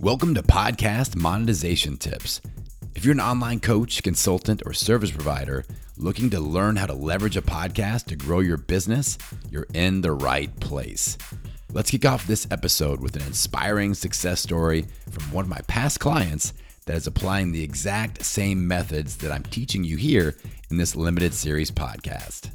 Welcome to Podcast Monetization Tips. If you're an online coach, consultant, or service provider looking to learn how to leverage a podcast to grow your business, you're in the right place. Let's kick off this episode with an inspiring success story from one of my past clients that is applying the exact same methods that I'm teaching you here in this limited series podcast.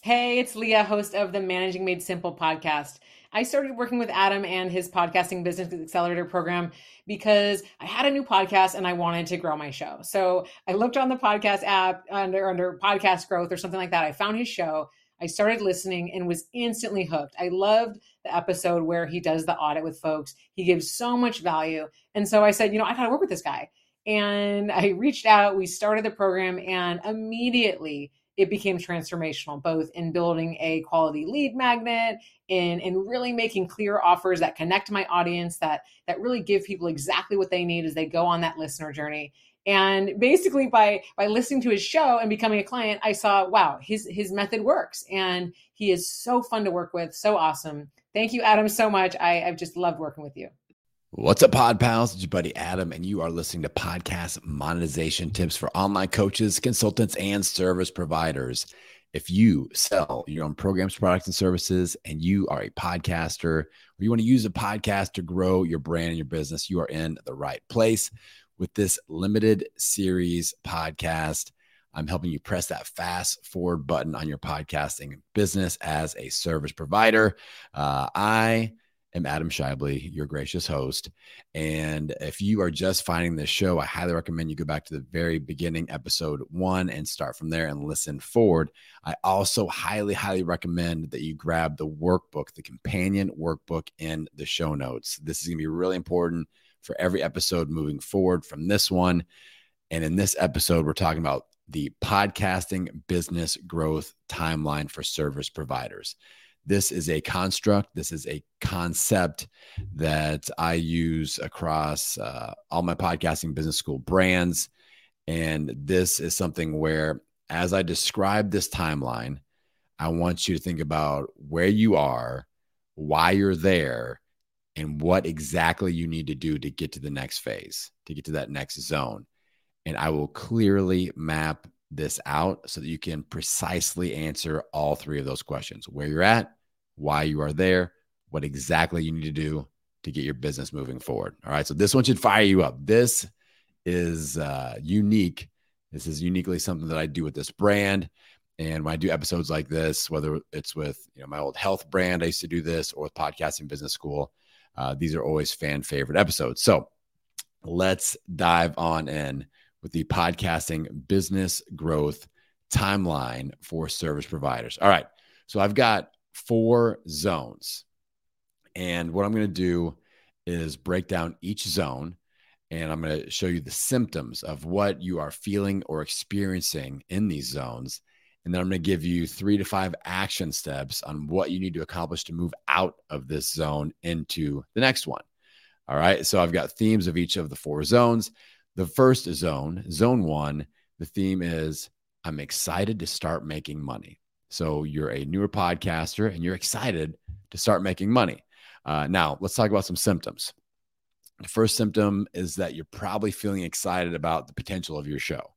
Hey, it's Leah, host of the Managing Made Simple podcast. I started working with Adam and his podcasting business accelerator program because I had a new podcast and I wanted to grow my show. So I looked on the podcast app under under podcast growth or something like that. I found his show. I started listening and was instantly hooked. I loved the episode where he does the audit with folks. He gives so much value. And so I said, you know, I got to work with this guy. And I reached out, we started the program, and immediately it became transformational, both in building a quality lead magnet, in in really making clear offers that connect my audience, that that really give people exactly what they need as they go on that listener journey. And basically, by by listening to his show and becoming a client, I saw, wow, his his method works, and he is so fun to work with, so awesome. Thank you, Adam, so much. I, I've just loved working with you. What's up, Pod Pals? It's your buddy Adam, and you are listening to podcast monetization tips for online coaches, consultants, and service providers. If you sell your own programs, products, and services, and you are a podcaster, or you want to use a podcast to grow your brand and your business, you are in the right place. With this limited series podcast, I'm helping you press that fast forward button on your podcasting business as a service provider. Uh, I am Adam Schaeuble, your gracious host. And if you are just finding this show, I highly recommend you go back to the very beginning, episode one, and start from there and listen forward. I also highly, highly recommend that you grab the workbook, the companion workbook in the show notes. This is going to be really important for every episode moving forward from this one. And in this episode, we're talking about the podcasting business growth timeline for service providers. This is a construct. This is a concept that I use across uh, all my podcasting business school brands. And this is something where, as I describe this timeline, I want you to think about where you are, why you're there, and what exactly you need to do to get to the next phase, to get to that next zone. And I will clearly map this out so that you can precisely answer all three of those questions where you're at, why you are there, what exactly you need to do to get your business moving forward. All right. So this one should fire you up. This is uh, unique. This is uniquely something that I do with this brand. And when I do episodes like this, whether it's with you know my old health brand, I used to do this, or with podcasting business school, uh, these are always fan favorite episodes. So let's dive on in with the podcasting business growth timeline for service providers. All right. So I've got four zones. And what I'm going to do is break down each zone and I'm going to show you the symptoms of what you are feeling or experiencing in these zones. And then I'm going to give you three to five action steps on what you need to accomplish to move out of this zone into the next one. All right. So I've got themes of each of the four zones. The first zone, zone one, the theme is I'm excited to start making money. So you're a newer podcaster and you're excited to start making money. Uh, now, let's talk about some symptoms. The first symptom is that you're probably feeling excited about the potential of your show.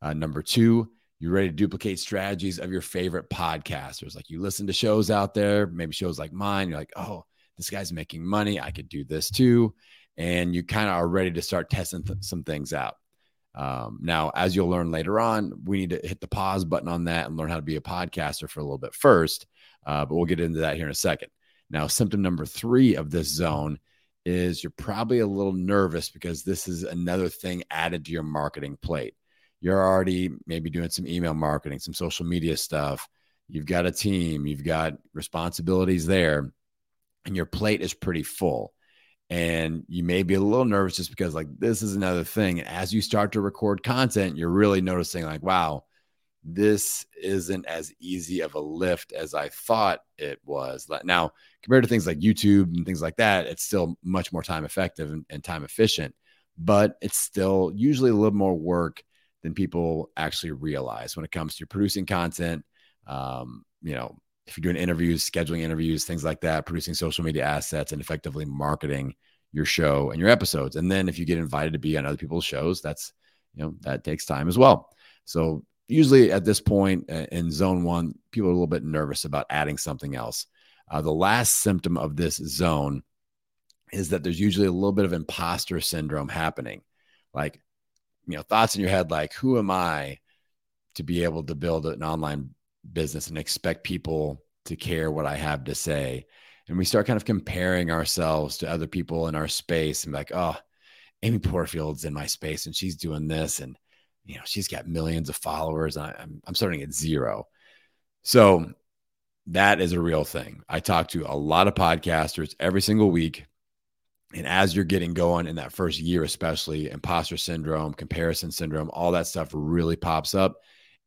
Uh, number two, you're ready to duplicate strategies of your favorite podcasters. Like you listen to shows out there, maybe shows like mine. You're like, oh, this guy's making money. I could do this too. And you kind of are ready to start testing th- some things out. Um, now, as you'll learn later on, we need to hit the pause button on that and learn how to be a podcaster for a little bit first. Uh, but we'll get into that here in a second. Now, symptom number three of this zone is you're probably a little nervous because this is another thing added to your marketing plate. You're already maybe doing some email marketing, some social media stuff. You've got a team, you've got responsibilities there, and your plate is pretty full and you may be a little nervous just because like this is another thing. And as you start to record content you're really noticing like wow this isn't as easy of a lift as i thought it was. Now compared to things like youtube and things like that it's still much more time effective and, and time efficient but it's still usually a little more work than people actually realize when it comes to producing content um, you know if you're doing interviews, scheduling interviews, things like that, producing social media assets, and effectively marketing your show and your episodes. And then if you get invited to be on other people's shows, that's, you know, that takes time as well. So usually at this point uh, in zone one, people are a little bit nervous about adding something else. Uh, the last symptom of this zone is that there's usually a little bit of imposter syndrome happening. Like, you know, thoughts in your head like, who am I to be able to build an online business and expect people to care what I have to say? And we start kind of comparing ourselves to other people in our space and like, oh, Amy Porterfield's in my space and she's doing this. And, you know, she's got millions of followers. I, I'm, I'm starting at zero. So that is a real thing. I talk to a lot of podcasters every single week and as you're getting going in that first year, especially imposter syndrome, comparison syndrome, all that stuff really pops up.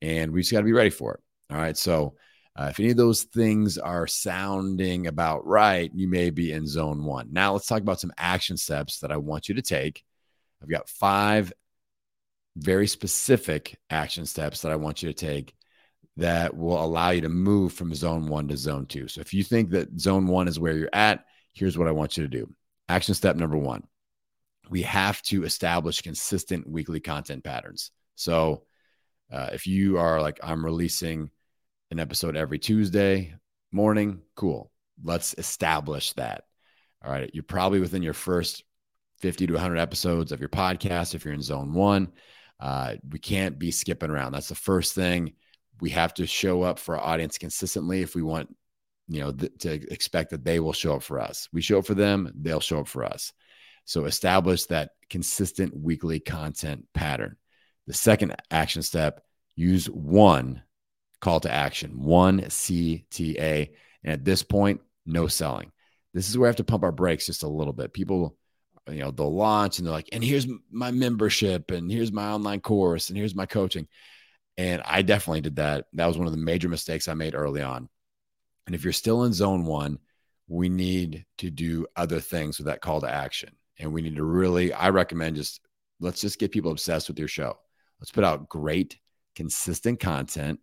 And we just got to be ready for it. All right. So, uh, if any of those things are sounding about right, you may be in zone one. Now, let's talk about some action steps that I want you to take. I've got five very specific action steps that I want you to take that will allow you to move from zone one to zone two. So, if you think that zone one is where you're at, here's what I want you to do. Action step number one we have to establish consistent weekly content patterns. So, uh, if you are like, I'm releasing an episode every Tuesday morning, cool. Let's establish that. All right. You're probably within your first 50 to 100 episodes of your podcast if you're in zone one. Uh, we can't be skipping around. That's the first thing. We have to show up for our audience consistently if we want you know, th- to expect that they will show up for us. We show up for them, they'll show up for us. So establish that consistent weekly content pattern. The second action step, use one call to action, one CTA. And at this point, no selling. This is where I have to pump our brakes just a little bit. People, you know, they'll launch and they're like, and here's my membership, and here's my online course, and here's my coaching. And I definitely did that. That was one of the major mistakes I made early on. And if you're still in zone one, we need to do other things with that call to action. And we need to really, I recommend just let's just get people obsessed with your show. Let's put out great, consistent content.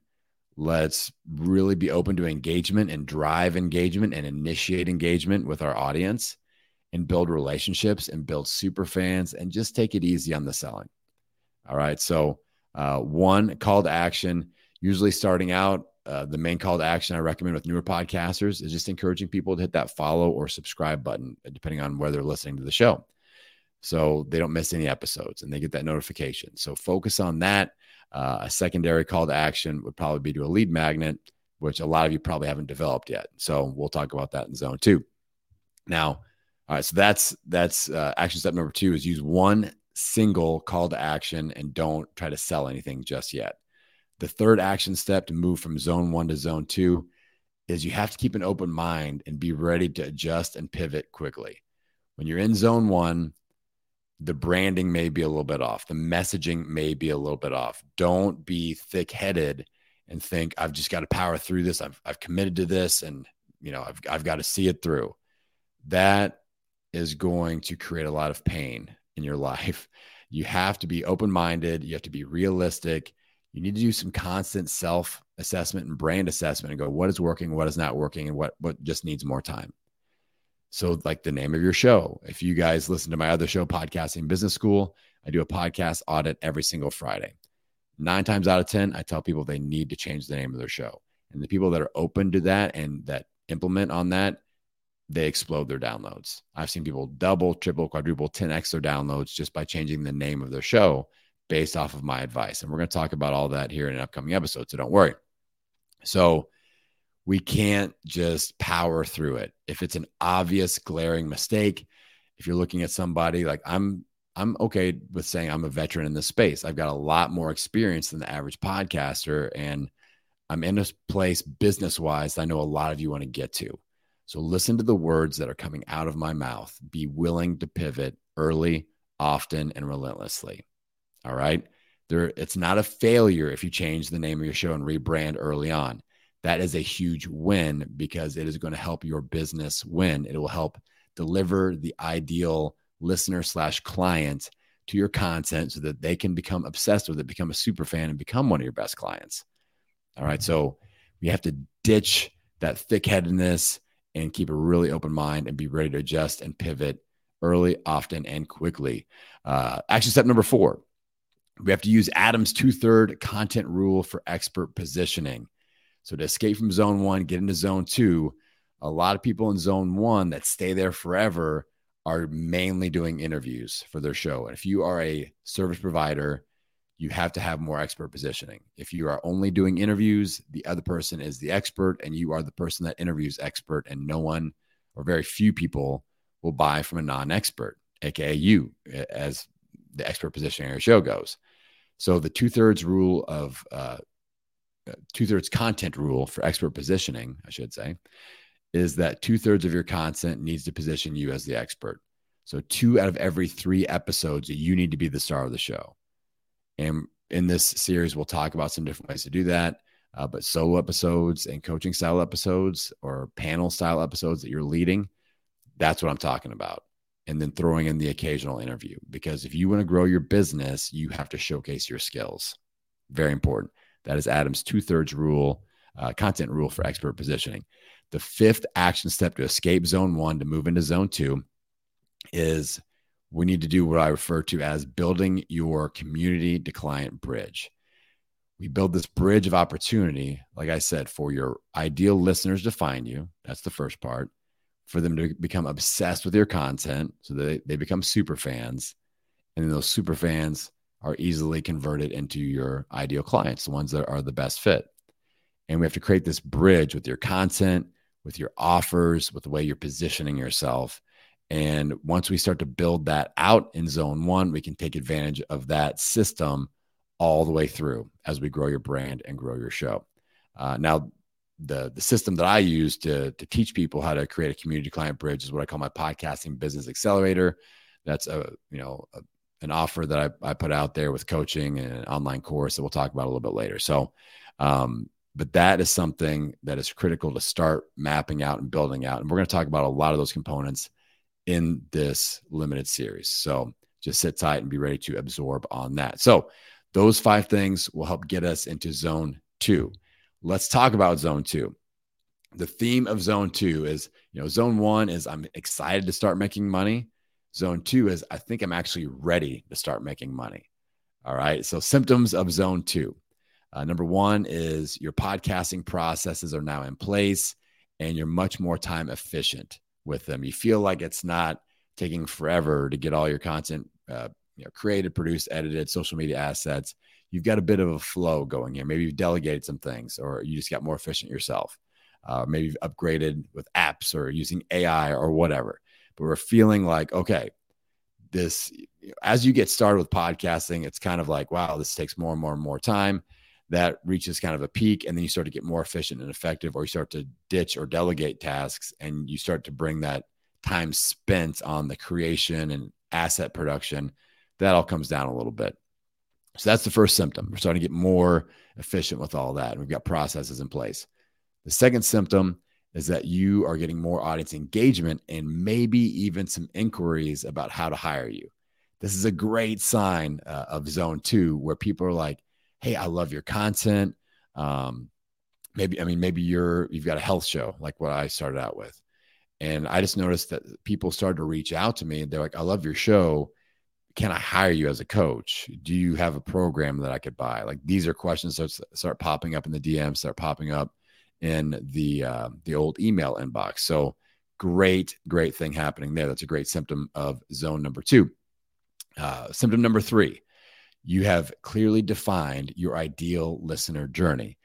Let's really be open to engagement and drive engagement and initiate engagement with our audience and build relationships and build super fans and just take it easy on the selling. All right. So, uh, one call to action, usually starting out, uh, the main call to action I recommend with newer podcasters is just encouraging people to hit that follow or subscribe button, depending on where they're listening to the show. So they don't miss any episodes and they get that notification. So focus on that. Uh, a secondary call to action would probably be to a lead magnet, which a lot of you probably haven't developed yet. So we'll talk about that in zone two. Now, all right, so that's that's uh, action step number two is use one single call to action and don't try to sell anything just yet. The third action step to move from zone one to zone two is you have to keep an open mind and be ready to adjust and pivot quickly. When you're in zone one, the branding may be a little bit off, the messaging may be a little bit off. Don't be thick headed and think, I've just got to power through this. I've, I've committed to this and, you know, I've, I've got to see it through. That is going to create a lot of pain in your life. You have to be open minded, you have to be realistic, you need to do some constant self assessment and brand assessment and go what is working what is not working and what what just needs more time so like the name of your show if you guys listen to my other show podcasting business school i do a podcast audit every single friday nine times out of ten i tell people they need to change the name of their show and the people that are open to that and that implement on that they explode their downloads i've seen people double triple quadruple 10x their downloads just by changing the name of their show based off of my advice. And we're going to talk about all that here in an upcoming episode. So don't worry. So we can't just power through it. If it's an obvious glaring mistake, if you're looking at somebody like I'm, I'm okay with saying I'm a veteran in this space. I've got a lot more experience than the average podcaster, and I'm in a place business wise I know a lot of you want to get to. So listen to the words that are coming out of my mouth. Be willing to pivot early, often, and relentlessly. All right. There, it's not a failure if you change the name of your show and rebrand early on. That is a huge win because it is going to help your business win. It will help deliver the ideal listener slash client to your content so that they can become obsessed with it, become a super fan, and become one of your best clients. All right. So we have to ditch that thick headedness and keep a really open mind and be ready to adjust and pivot early, often, and quickly. Uh, action step number four we have to use Adam's two third content rule for expert positioning. So, to escape from zone one, get into zone two, a lot of people in zone one that stay there forever are mainly doing interviews for their show. And if you are a service provider, you have to have more expert positioning. If you are only doing interviews, the other person is the expert and you are the person that interviews expert, and no one or very few people will buy from a non expert, aka you, as the expert positioning your show goes. So the two thirds rule of uh, uh two thirds content rule for expert positioning, I should say, is that two thirds of your content needs to position you as the expert. So two out of every three episodes, you need to be the star of the show. And in this series, we'll talk about some different ways to do that. Uh, but solo episodes and coaching style episodes or panel style episodes that you're leading, that's what I'm talking about. And then throwing in the occasional interview. Because if you want to grow your business, you have to showcase your skills. Very important. That is Adam's two thirds rule, uh, content rule for expert positioning. The fifth action step to escape zone one to move into zone two is we need to do what I refer to as building your community to client bridge. We build this bridge of opportunity, like I said, for your ideal listeners to find you. That's the first part. For them to become obsessed with your content so that they, they become super fans. And then those super fans are easily converted into your ideal clients, the ones that are the best fit. And we have to create this bridge with your content, with your offers, with the way you're positioning yourself and once we start to build that out in zone one, we can take advantage of that system all the way through as we grow your brand and grow your show. Uh, now, the the system that I use to to teach people how to create a community client bridge is what I call my podcasting business accelerator. That's a you know a, an offer that I, I put out there with coaching and an online course that we'll talk about a little bit later. So, um, but that is something that is critical to start mapping out and building out. And we're going to talk about a lot of those components in this limited series. So just sit tight and be ready to absorb on that. So those five things will help get us into zone two. Let's talk about zone two. The theme of zone two is, you know, zone one is I'm excited to start making money. Zone two is I think I'm actually ready to start making money. All right. So symptoms of zone two. Uh, number one is your podcasting processes are now in place and you're much more time efficient with them. You feel like it's not taking forever to get all your content uh, you know, created, produced, edited, social media assets. You've got a bit of a flow going here. Maybe you've delegated some things, or you just got more efficient yourself. Uh, maybe you've upgraded with apps or using AI or whatever. But we're feeling like, okay, this, as you get started with podcasting, it's kind of like, wow, this takes more and more and more time. That reaches kind of a peak and then you start to get more efficient and effective or you start to ditch or delegate tasks and you start to bring that time spent on the creation and asset production. That all comes down a little bit. So that's the first symptom. We're starting to get more efficient with all that And we've got processes in place. The second symptom is that you are getting more audience engagement and maybe even some inquiries about how to hire you this is a great sign uh, of zone two where people are like hey, I love your content. Um, maybe, I mean, maybe you're, you've got a health show like what I started out with. And I just noticed that people started to reach out to me and they're like, I love your show. Can I hire you as a coach? Do you have a program that I could buy? Like these are questions that start popping up in the DMs, start popping up in the uh, the old email inbox. So great, great thing happening there. That's a great symptom of zone number two. Uh, symptom number three, you have clearly defined your ideal listener journey.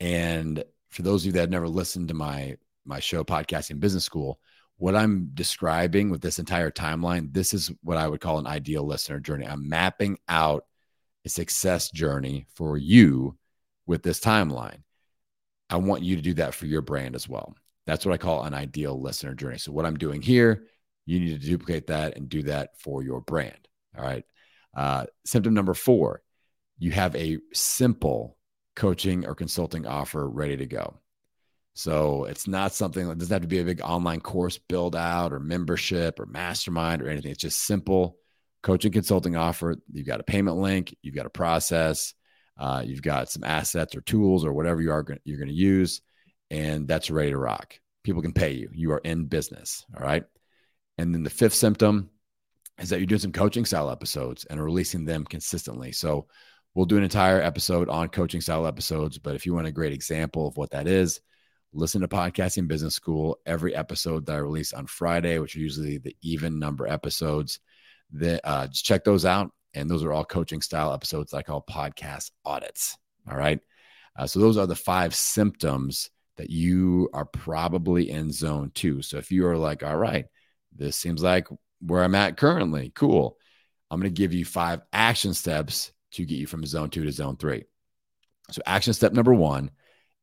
And for those of you that have never listened to my my show podcasting business school, what I'm describing with this entire timeline, this is what I would call an ideal listener journey. I'm mapping out a success journey for you with this timeline. I want you to do that for your brand as well. That's what I call an ideal listener journey. So what I'm doing here, you need to duplicate that and do that for your brand. All right. Uh, symptom number four, you have a simple coaching or consulting offer ready to go. So it's not something that doesn't have to be a big online course build out or membership or mastermind or anything. It's just simple coaching consulting offer. You've got a payment link, you've got a process, uh, you've got some assets or tools or whatever you are you're going to use, and that's ready to rock. People can pay you. You are in business. All right. And then the fifth symptom is that you're doing some coaching style episodes and releasing them consistently. So we'll do an entire episode on coaching style episodes. But if you want a great example of what that is, listen to Podcasting Business School. Every episode that I release on Friday, which are usually the even number episodes, that uh, just check those out. And those are all coaching style episodes that I call podcast audits. All right. Uh, so those are the five symptoms that you are probably in zone two. So if you are like, all right, this seems like where I'm at currently, cool. I'm going to give you five action steps to get you from zone two to zone three. So, action step number one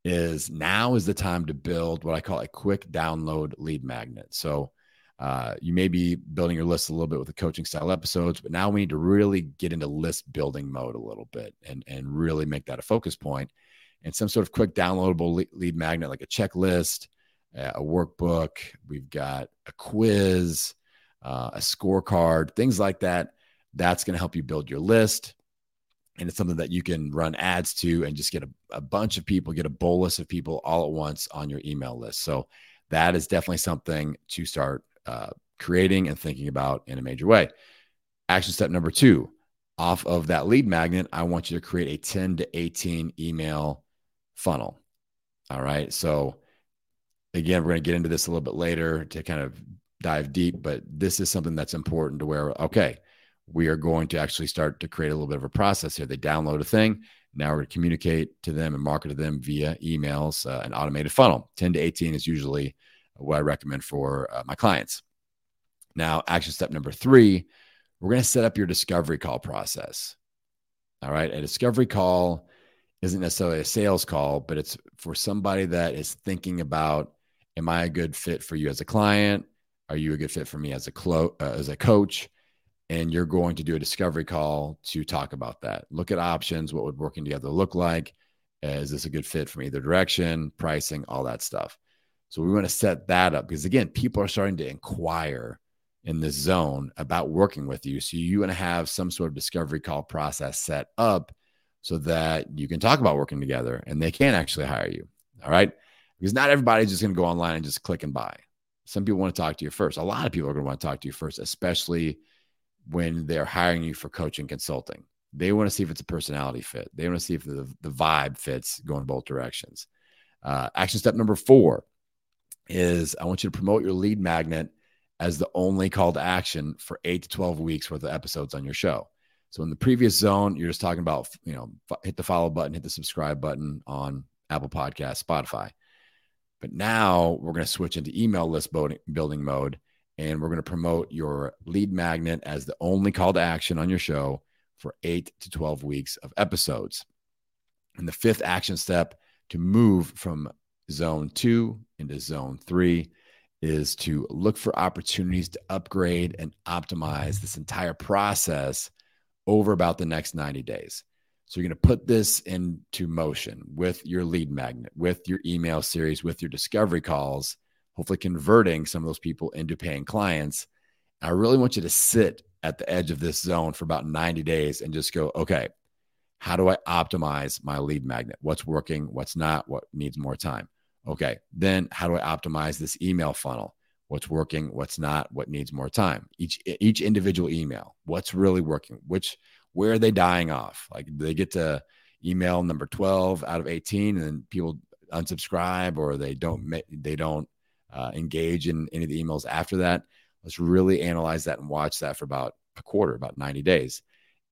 is now is the time to build what I call a quick download lead magnet. So, uh, you may be building your list a little bit with the coaching style episodes, but now we need to really get into list building mode a little bit and, and really make that a focus point. And some sort of quick downloadable lead magnet, like a checklist, a workbook, we've got a quiz, uh, a scorecard, things like that. That's going to help you build your list and it's something that you can run ads to and just get a, a, bunch of people get a bolus of people all at once on your email list so that is definitely something to start uh, creating and thinking about in a major way action step number two off of that lead magnet i want you to create a 10 to 18 email funnel all right so again we're going to get into this a little bit later to kind of dive deep but this is something that's important to where okay we are going to actually start to create a little bit of a process here. They download a thing. Now we're going to communicate to them and market to them via emails, uh, an automated funnel. 10 to 18 is usually what I recommend for uh, my clients. Now, action step number three, we're going to set up your discovery call process. All right. A discovery call isn't necessarily a sales call, but it's for somebody that is thinking about, am I a good fit for you as a client? Are you a good fit for me as a, clo- uh, as a coach? and you're going to do a discovery call to talk about that. Look at options. What would working together look like? Is this a good fit from either direction? Pricing, all that stuff. So we want to set that up because again, people are starting to inquire in this zone about working with you. So you want to have some sort of discovery call process set up so that you can talk about working together and they can actually hire you. All right. Because not everybody's just going to go online and just click and buy. Some people want to talk to you first. A lot of people are going to want to talk to you first, especially when they're hiring you for coaching consulting. They want to see if it's a personality fit. They want to see if the, the vibe fits going both directions. Uh, action step number four is I want you to promote your lead magnet as the only call to action for eight to 12 weeks worth of episodes on your show. So in the previous zone, you're just talking about, you know, hit the follow button, hit the subscribe button on Apple Podcast, Spotify. But now we're going to switch into email list building mode and we're going to promote your lead magnet as the only call to action on your show for eight to 12 weeks of episodes. And the fifth action step to move from zone two into zone three is to look for opportunities to upgrade and optimize this entire process over about the next 90 days. So you're going to put this into motion with your lead magnet, with your email series, with your discovery calls hopefully converting some of those people into paying clients. I really want you to sit at the edge of this zone for about 90 days and just go, okay, how do I optimize my lead magnet? What's working? What's not? What needs more time? Okay. Then how do I optimize this email funnel? What's working? What's not? What needs more time? Each each individual email. What's really working? Which where are they dying off? Like they get to email number 12 out of 18 and people unsubscribe or they don't they don't uh, engage in any of the emails after that. Let's really analyze that and watch that for about a quarter, about 90 days.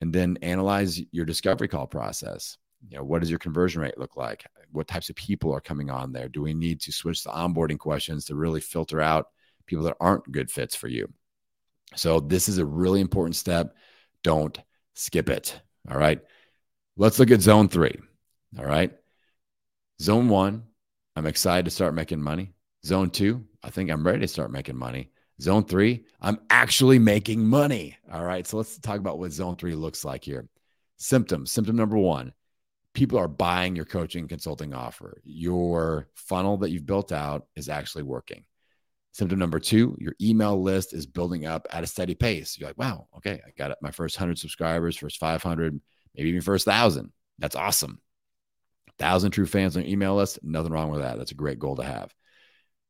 And then analyze your discovery call process. You know, what does your conversion rate look like? What types of people are coming on there? Do we need to switch the onboarding questions to really filter out people that aren't good fits for you? So, this is a really important step. Don't skip it. All right. Let's look at zone three. All right. Zone one, I'm excited to start making money. Zone two, I think I'm ready to start making money. Zone three, I'm actually making money. All right. So let's talk about what zone three looks like here. Symptoms. Symptom number one people are buying your coaching consulting offer. Your funnel that you've built out is actually working. Symptom number two, your email list is building up at a steady pace. You're like, wow, okay, I got my first 100 subscribers, first 500, maybe even first 1,000. That's awesome. 1,000 true fans on your email list, nothing wrong with that. That's a great goal to have.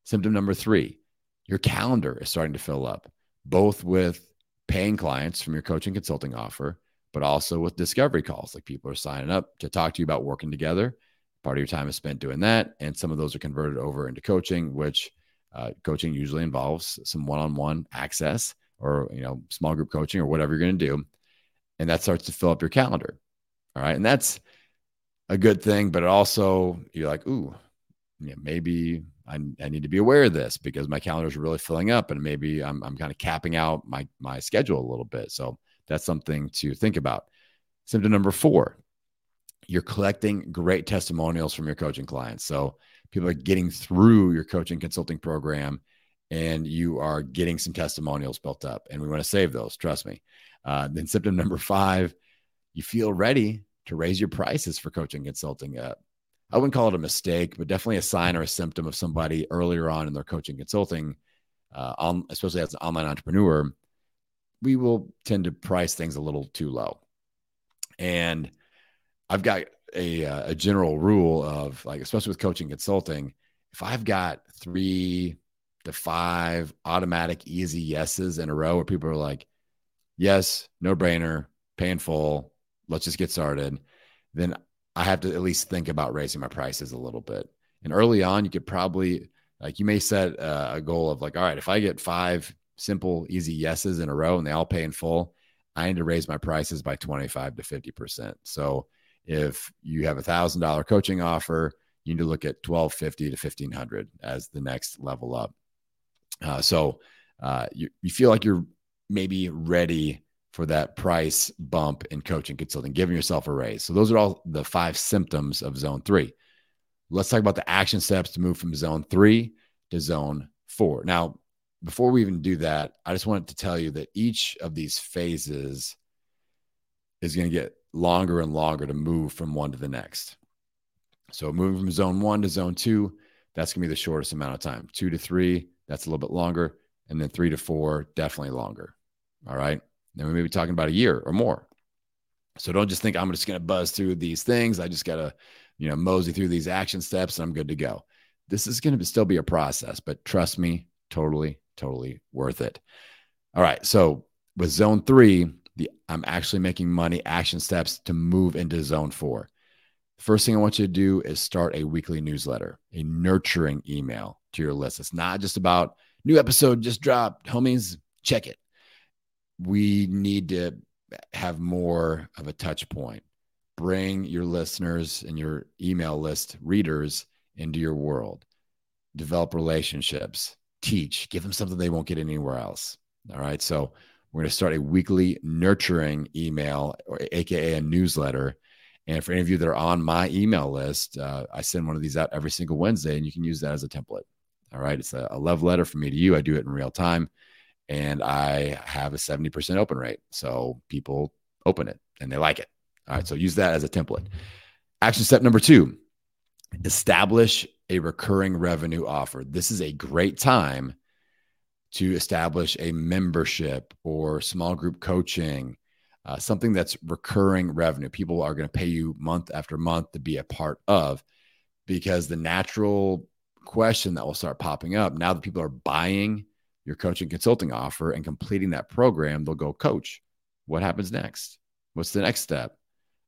Symptom number three, your calendar is starting to fill up. both with paying clients from your coaching consulting offer, but also with discovery calls. Like people are signing up to talk to you about working together. Part of your time is spent doing that. And some of those are converted over into coaching, which uh, coaching usually involves some one on one access or, you know, small group coaching or whatever you're going to do. And that starts to fill up your calendar. All right. And that's a good thing, but it also, you're like, ooh, yeah, maybe I, I need to be aware of this because my calendar is really filling up and maybe I'm, I'm kind of capping out my, my schedule a little bit. So that's something to think about. Symptom number four, you're collecting great testimonials from your coaching clients. So people are getting through your coaching consulting program and you are getting some testimonials built up. And we want to save those, trust me. Uh, then symptom number five, you feel ready to raise your prices for coaching consulting. Uh, I wouldn't call it a mistake, but definitely a sign or a symptom of somebody earlier on in their coaching consulting, uh, on, especially as an online entrepreneur, we will tend to price things a little too low. And I've got a, uh, a general rule of like, especially with coaching consulting, if I've got three to five automatic easy yeses in a row where people are like, yes, no brainer, painful, let's just get started, then I have to at least think about raising my prices a little bit. And early on, you could probably, like, you may set uh, a goal of like, all right, if I get five simple, easy yeses in a row and they all pay in full, I need to raise my prices by 25 to 50%. So if you have a thousand dollar coaching offer, you need to look at 1250 to 1500 as the next level up. Uh, so uh, you, you feel like you're maybe ready for that price bump in coaching consulting, giving yourself a raise. So those are all the five symptoms of zone three. Let's talk about the action steps to move from zone three to zone four. Now, before we even do that, I just wanted to tell you that each of these phases is going to get longer and longer to move from one to the next. So moving from zone one to zone two, that's going to be the shortest amount of time. Two to three, that's a little bit longer. And then three to four, definitely longer. All right. Then we may be talking about a year or more. So don't just think I'm just going to buzz through these things. I just got to, you know, mosey through these action steps and I'm good to go. This is going to still be a process, but trust me, totally, totally worth it. All right. So with zone three, the I'm actually making money action steps to move into zone four. First thing I want you to do is start a weekly newsletter, a nurturing email to your list. It's not just about new episode just dropped, homies, check it. We need to have more of a touch point. Bring your listeners and your email list readers into your world. Develop relationships, teach, give them something they won't get anywhere else. All right. So we're going to start a weekly nurturing email, or AKA a newsletter. And for any of you that are on my email list, uh, I send one of these out every single Wednesday, and you can use that as a template. All right. It's a, a love letter from me to you. I do it in real time, and I have a 70% open rate. So people open it and they like it. All right. So use that as a template. Action step number two establish a recurring revenue offer. This is a great time to establish a membership or small group coaching, uh, something that's recurring revenue. People are going to pay you month after month to be a part of because the natural question that will start popping up now that people are buying your coaching consulting offer and completing that program, they'll go, Coach, what happens next? What's the next step?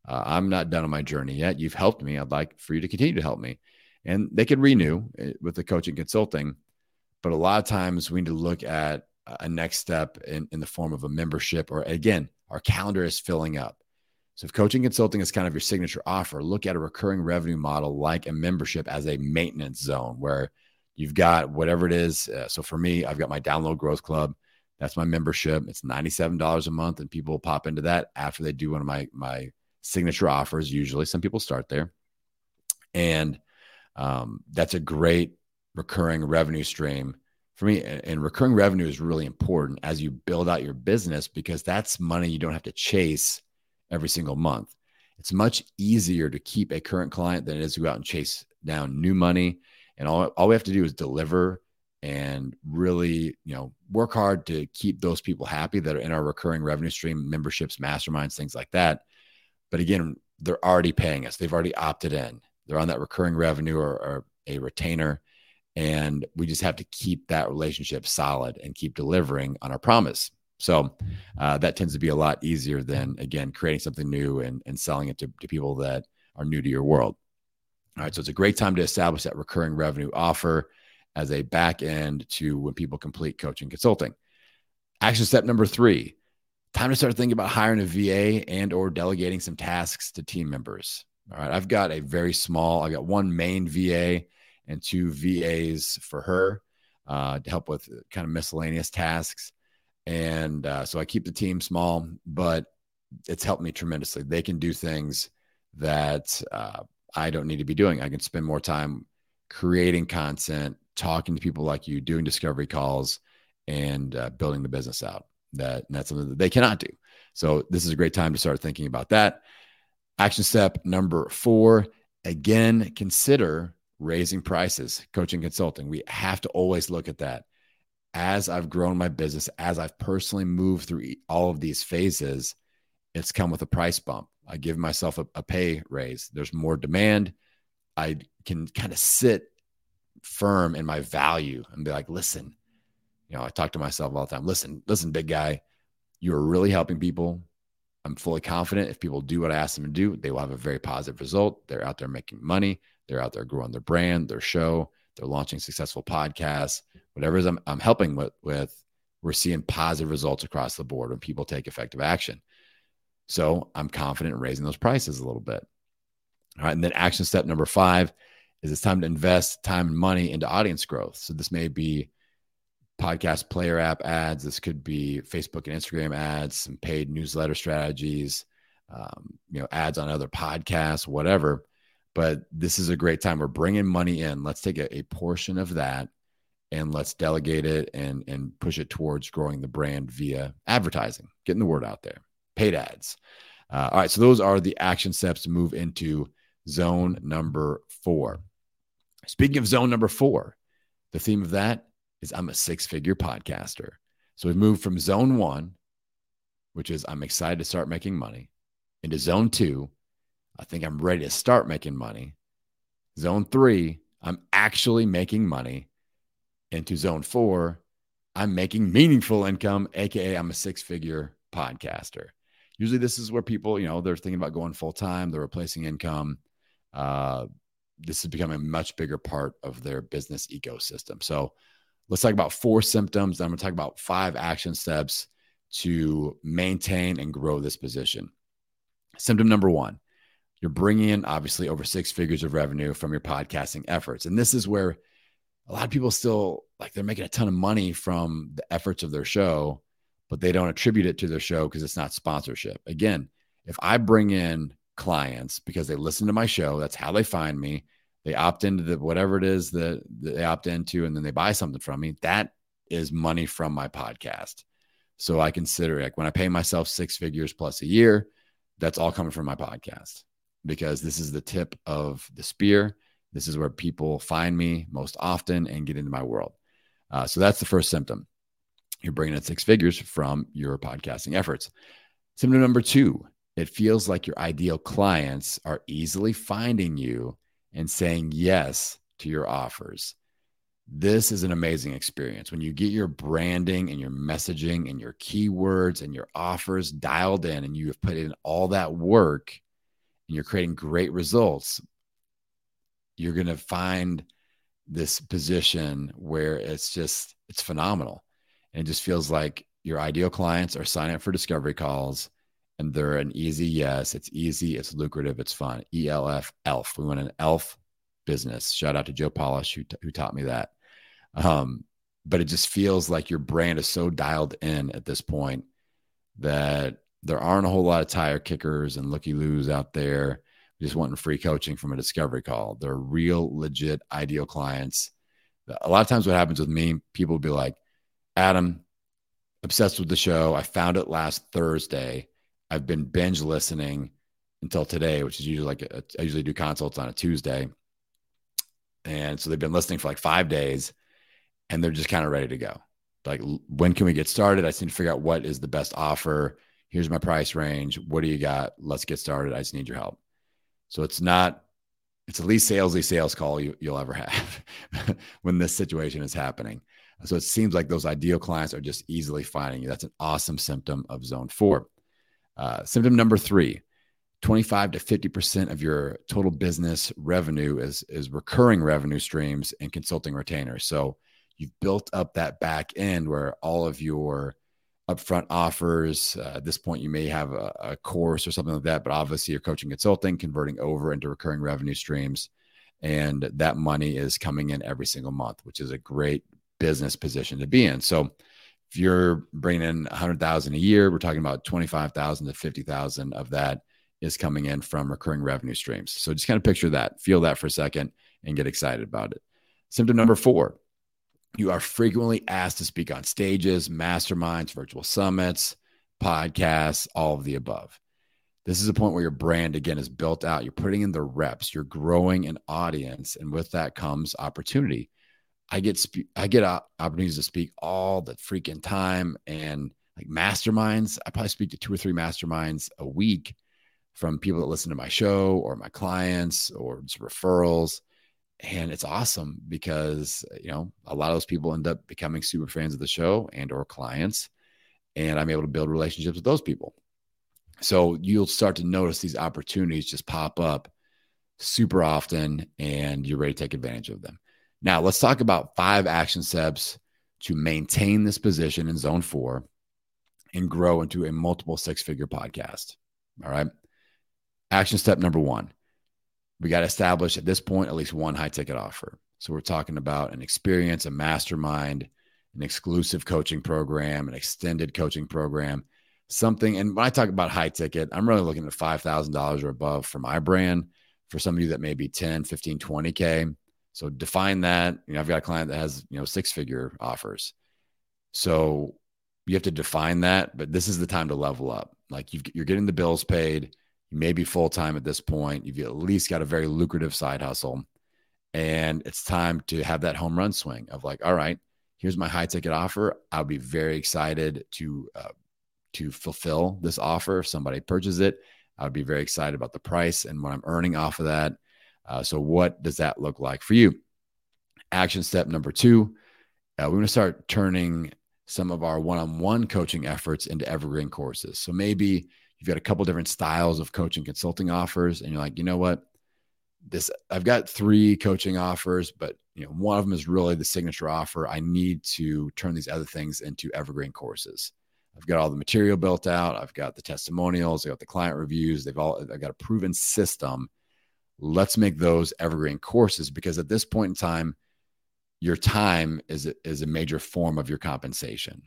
Uh, I'm not done on my journey yet. You've helped me. I'd like for you to continue to help me and they can renew eh, with the coaching consulting. But a lot of times we need to look at a next step in, in the form of a membership, or again, our calendar is filling up. So if coaching consulting is kind of your signature offer, look at a recurring revenue model like a membership as a maintenance zone where you've got whatever it is. Uh, so for me, I've got my download growth club. That's my membership. It's $97 a month and people pop into that after they do one of my, my signature offers. Usually some people start there and um, that's a great recurring revenue stream for me. And recurring revenue is really important as you build out your business because that's money you don't have to chase every single month. It's much easier to keep a current client than it is to go out and chase down new money. And all, all we have to do is deliver and really, you know, work hard to keep those people happy that are in our recurring revenue stream, memberships, masterminds, things like that. But again, they're already paying us. They've already opted in they're on that recurring revenue or, or a retainer And we just have to keep that relationship solid and keep delivering on our promise. So uh, that tends to be a lot easier than, again, creating something new and, and selling it to, to people that are new to your world. All right. So it's a great time to establish that recurring revenue offer as a back end to when people complete coaching consulting. Action step number three time to start thinking about hiring a VA and or delegating some tasks to team members. All right. I've got a very small, I got one main VA and two VAs for her uh, to help with kind of miscellaneous tasks. And uh, so I keep the team small, but it's helped me tremendously. They can do things that uh, I don't need to be doing. I can spend more time creating content, talking to people like you, doing discovery calls, and uh, building the business out. That that's something that they cannot do. So this is a great time to start thinking about that. Action step number four: again, consider raising prices. Coaching consulting. We have to always look at that. As I've grown my business, as I've personally moved through all of these phases, it's come with a price bump. I give myself a, a pay raise. There's more demand. I can kind of sit firm in my value and be like, listen, you know, I talk to myself all the time. Listen, listen, big guy, you're really helping people. I'm fully confident if people do what I ask them to do, they will have a very positive result. They're out there making money. They're out there growing their brand, their show. They're launching successful podcasts. Whatever I'm, I'm helping with, with, we're seeing positive results across the board when people take effective action. So I'm confident in raising those prices a little bit. All right. And then action step number five is it's time to invest time and money into audience growth. So this may be podcast player app ads. This could be Facebook and Instagram ads, some paid newsletter strategies, um, you know, ads on other podcasts, whatever. But this is a great time. We're bringing money in. Let's take a, a portion of that and let's delegate it and and push it towards growing the brand via advertising, getting the word out there paid ads. Uh, all right, so those are the action steps to move into zone number four. Speaking of zone number four, the theme of that is I'm a six figure podcaster. So we've moved from zone one, which is I'm excited to start making money, into zone two. I think I'm ready to start making money. Zone three, I'm actually making money. Into zone four, I'm making meaningful income, AKA I'm a six figure podcaster usually this is where people, you know, they're thinking about going full time, they're replacing income. Uh, this is becoming a much bigger part of their business ecosystem. So let's talk about four symptoms. I'm going to talk about five action steps to maintain and grow this position. Symptom number one, you're bringing in obviously over six figures of revenue from your podcasting efforts. And this is where a lot of people still like they're making a ton of money from the efforts of their show, but they don't attribute it to their show because it's not sponsorship. Again, if I bring in clients because they listen to my show, that's how they find me. They opt into the whatever it is that, that they opt into, and then they buy something from me. That is money from my podcast. So I consider like when I pay myself six figures plus a year, that's all coming from my podcast because this is the tip of the spear. This is where people find me most often and get into my world. Uh, so that's the first symptom you're bringing in six figures from your podcasting efforts. Symptom number two, it feels like your ideal clients are easily finding you and saying yes to your offers. This is an amazing experience when you get your branding and your messaging and your keywords and your offers dialed in and you have put in all that work and you're creating great results. You're going to find this position where it's just, it's phenomenal. And it just feels like your ideal clients are signing up for discovery calls and they're an easy yes. It's easy, it's lucrative, it's fun. ELF, ELF. We want an ELF business. Shout out to Joe Polish, who, who taught me that. Um, but it just feels like your brand is so dialed in at this point that there aren't a whole lot of tire kickers and looky loos out there just wanting free coaching from a discovery call. They're real, legit, ideal clients. A lot of times, what happens with me, people will be like, Adam, obsessed with the show. I found it last Thursday. I've been binge listening until today, which is usually like a, I usually do consults on a Tuesday. And so they've been listening for like five days and they're just kind of ready to go. Like, when can we get started? I just need to figure out what is the best offer. Here's my price range. What do you got? Let's get started. I just need your help. So it's not it's the least salesy sales call you, will ever have when this situation is happening. So it seems like those ideal clients are just easily finding you. That's an awesome symptom of zone four. Uh, symptom number three 25 to 50% of your total business revenue is, is recurring revenue streams and consulting retainers. So you've built up that back end where all of your upfront offers. Uh, at this point, you may have a, a, course or something like that, but obviously you're coaching consulting, converting over into recurring revenue streams. And that money is coming in every single month, which is a great business position to be in. So if you're bringing in 100,000 a year, we're talking about 25,000 to 50,000 of that is coming in from recurring revenue streams. So just kind of picture that, feel that for a second and get excited about it. Symptom number four, you are frequently asked to speak on stages, masterminds, virtual summits, podcasts, all of the above. This is a point where your brand again is built out. You're putting in the reps. You're growing an audience, and with that comes opportunity. I get spe- I get opportunities to speak all the freaking time, and like masterminds. I probably speak to two or three masterminds a week from people that listen to my show or my clients or just referrals. And it's awesome because you know a lot of those people end up becoming super fans of the show and or clients and i'm able to build relationships with those people. So you'll start to notice these opportunities just pop up super often and you're ready to take advantage of them now let's talk about five action steps to maintain this position in zone four and grow into a multiple six figure podcast all right action step number one we got to establish at this point at least one high ticket offer. So we're talking about an experience, a mastermind, an exclusive coaching program, an extended coaching program, something. And when I talk about high ticket, I'm really looking at $5,000 or above for my brand. For some of you that may be 10, 15, 20K. So define that. You know, I've got a client that has, you know, six figure offers. So you have to define that, but this is the time to level up. Like you are getting the bills paid you may be full time at this point. You've at least got a very lucrative side hustle. And it's time to have that home run swing of like, all right, here's my high ticket offer. I'll be very excited to uh, to fulfill this offer if somebody purchases it. I'd be very excited about the price and what I'm earning off of that. Uh, so, what does that look like for you? Action step number two: uh, we're going to start turning some of our one-on-one coaching efforts into evergreen courses. So maybe you've got a couple different styles of coaching consulting offers and you're like you know what? This i've got three coaching offers but you know one of them is really the signature offer. I need to turn these other things into evergreen courses. I've got all the material built out. I've got the testimonials. I've got the client reviews. They've all i've got a proven system let's make those evergreen courses because at this point in time your time is a, is a major form of your compensation.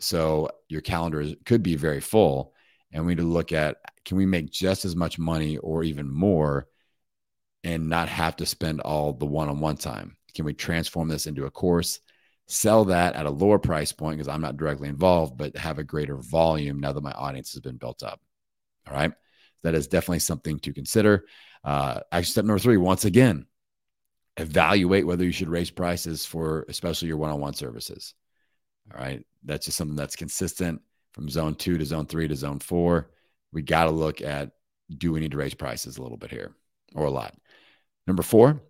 So your calendar is, could be very full and we need to look at can we make just as much money or even more and not have to spend all the one-on-one time? Can we transform this into a course sell that at a lower price point because i'm not directly involved but have a greater volume now that my audience has been built up all right? That is definitely something to consider uh, action step number three once again evaluate whether you should raise prices for especially your one-on-one services all right that's just something that's consistent from zone two to zone three to zone four, we got to look at do we need to raise prices a little bit here or a lot? Number four,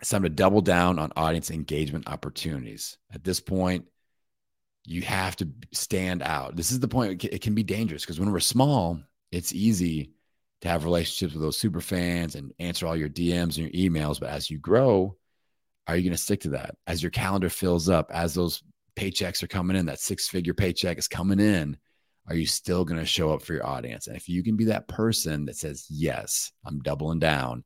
it's time to double down on audience engagement opportunities. At this point, you have to stand out. This is the point. It can be dangerous because when we're small, it's easy to have relationships with those super fans and answer all your DMs and your emails. But as you grow, are you going to stick to that? As your calendar fills up, as those paychecks are coming in, that six figure paycheck is coming in, are you still going to show up for your audience? And if you can be that person that says, yes, I'm doubling down,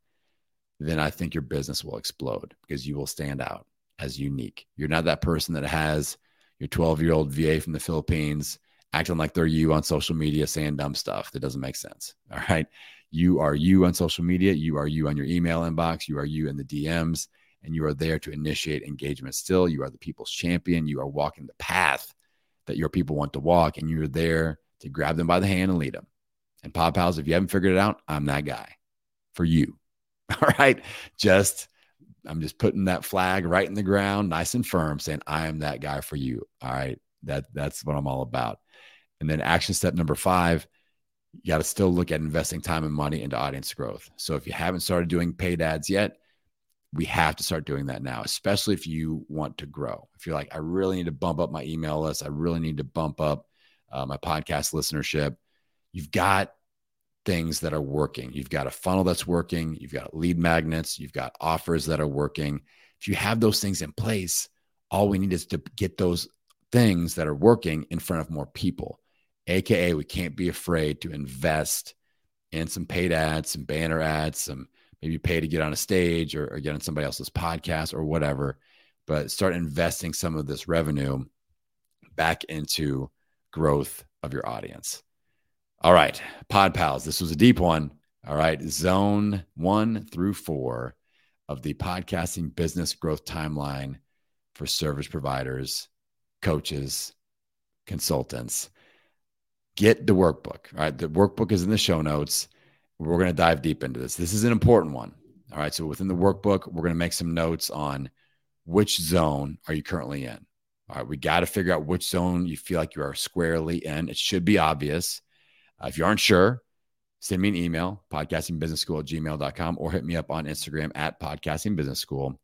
then I think your business will explode because you will stand out as unique. You're not that person that has your 12 year old VA from the Philippines acting like they're you on social media saying dumb stuff that doesn't make sense. All right. You are you on social media. You are you on your email inbox. You are you in the DMs and you are there to initiate engagement still. You are the people's champion. You are walking the path that your people want to walk, and you're there to grab them by the hand and lead them. And Pod Pals, if you haven't figured it out, I'm that guy for you. All right. Just, I'm just putting that flag right in the ground, nice and firm, saying, I am that guy for you. All right. That, that's what I'm all about. And then action step number five, you got to still look at investing time and money into audience growth. So if you haven't started doing paid ads yet, we have to start doing that now, especially if you want to grow. If you're like, I really need to bump up my email list, I really need to bump up uh, my podcast listenership, you've got things that are working. You've got a funnel that's working, you've got lead magnets, you've got offers that are working. If you have those things in place, all we need is to get those things that are working in front of more people. AKA, we can't be afraid to invest in some paid ads, some banner ads, some maybe pay to get on a stage or, or get on somebody else's podcast or whatever. But start investing some of this revenue back into growth of your audience. All right, Pod Pals, this was a deep one. All right, zone one through four of the podcasting business growth timeline for service providers, coaches, consultants get the workbook. All right. The workbook is in the show notes. We're going to dive deep into this. This is an important one. All right. So within the workbook, we're going to make some notes on which zone are you currently in. All right. We got to figure out which zone you feel like you are squarely in. It should be obvious. Uh, if you aren't sure, send me an email, podcastingbusinessschool at gmail.com, or hit me up on Instagram at podcastingbusinessschool.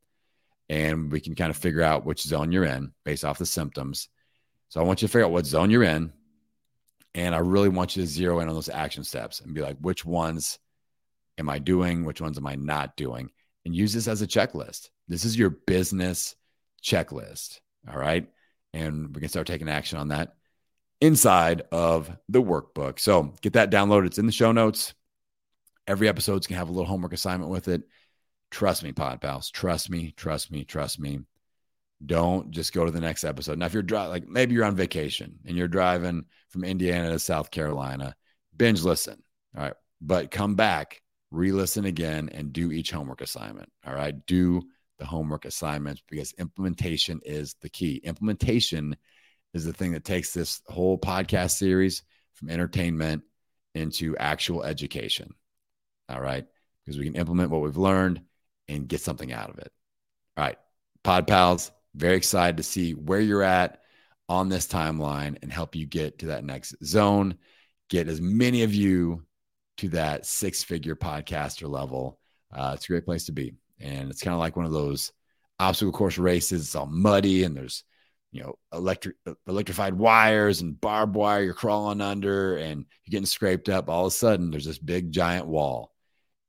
And we can kind of figure out which zone you're in based off the symptoms. So I want you to figure out what zone you're in and I really want you to zero in on those action steps and be like, which ones am I doing? Which ones am I not doing? And use this as a checklist. This is your business checklist. All right. And we can start taking action on that inside of the workbook. So get that downloaded. It's in the show notes. Every episode's gonna have a little homework assignment with it. Trust me, pod pals. Trust me, trust me, trust me. Don't just go to the next episode. Now, if you're driving, like maybe you're on vacation and you're driving from Indiana to South Carolina, binge listen. All right. But come back, re listen again, and do each homework assignment. All right. Do the homework assignments because implementation is the key. Implementation is the thing that takes this whole podcast series from entertainment into actual education. All right. Because we can implement what we've learned and get something out of it. All right. Pod pals, very excited to see where you're at on this timeline and help you get to that next zone, get as many of you to that six figure podcaster level. Uh, it's a great place to be. And it's kind of like one of those obstacle course races. It's all muddy and there's, you know, electric electrified wires and barbed wire you're crawling under and you're getting scraped up. All of a sudden, there's this big giant wall.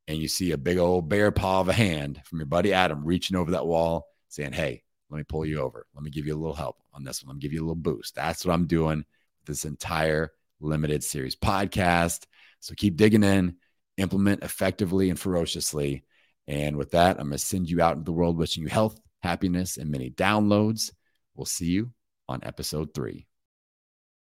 And you see a big old bear paw of a hand from your buddy Adam reaching over that wall saying, Hey, let me pull you over. Let me give you a little help on this one. Let me give you a little boost. That's what I'm doing this entire limited series podcast. So keep digging in, implement effectively and ferociously. And with that, I'm going to send you out into the world wishing you health, happiness, and many downloads. We'll see you on episode three.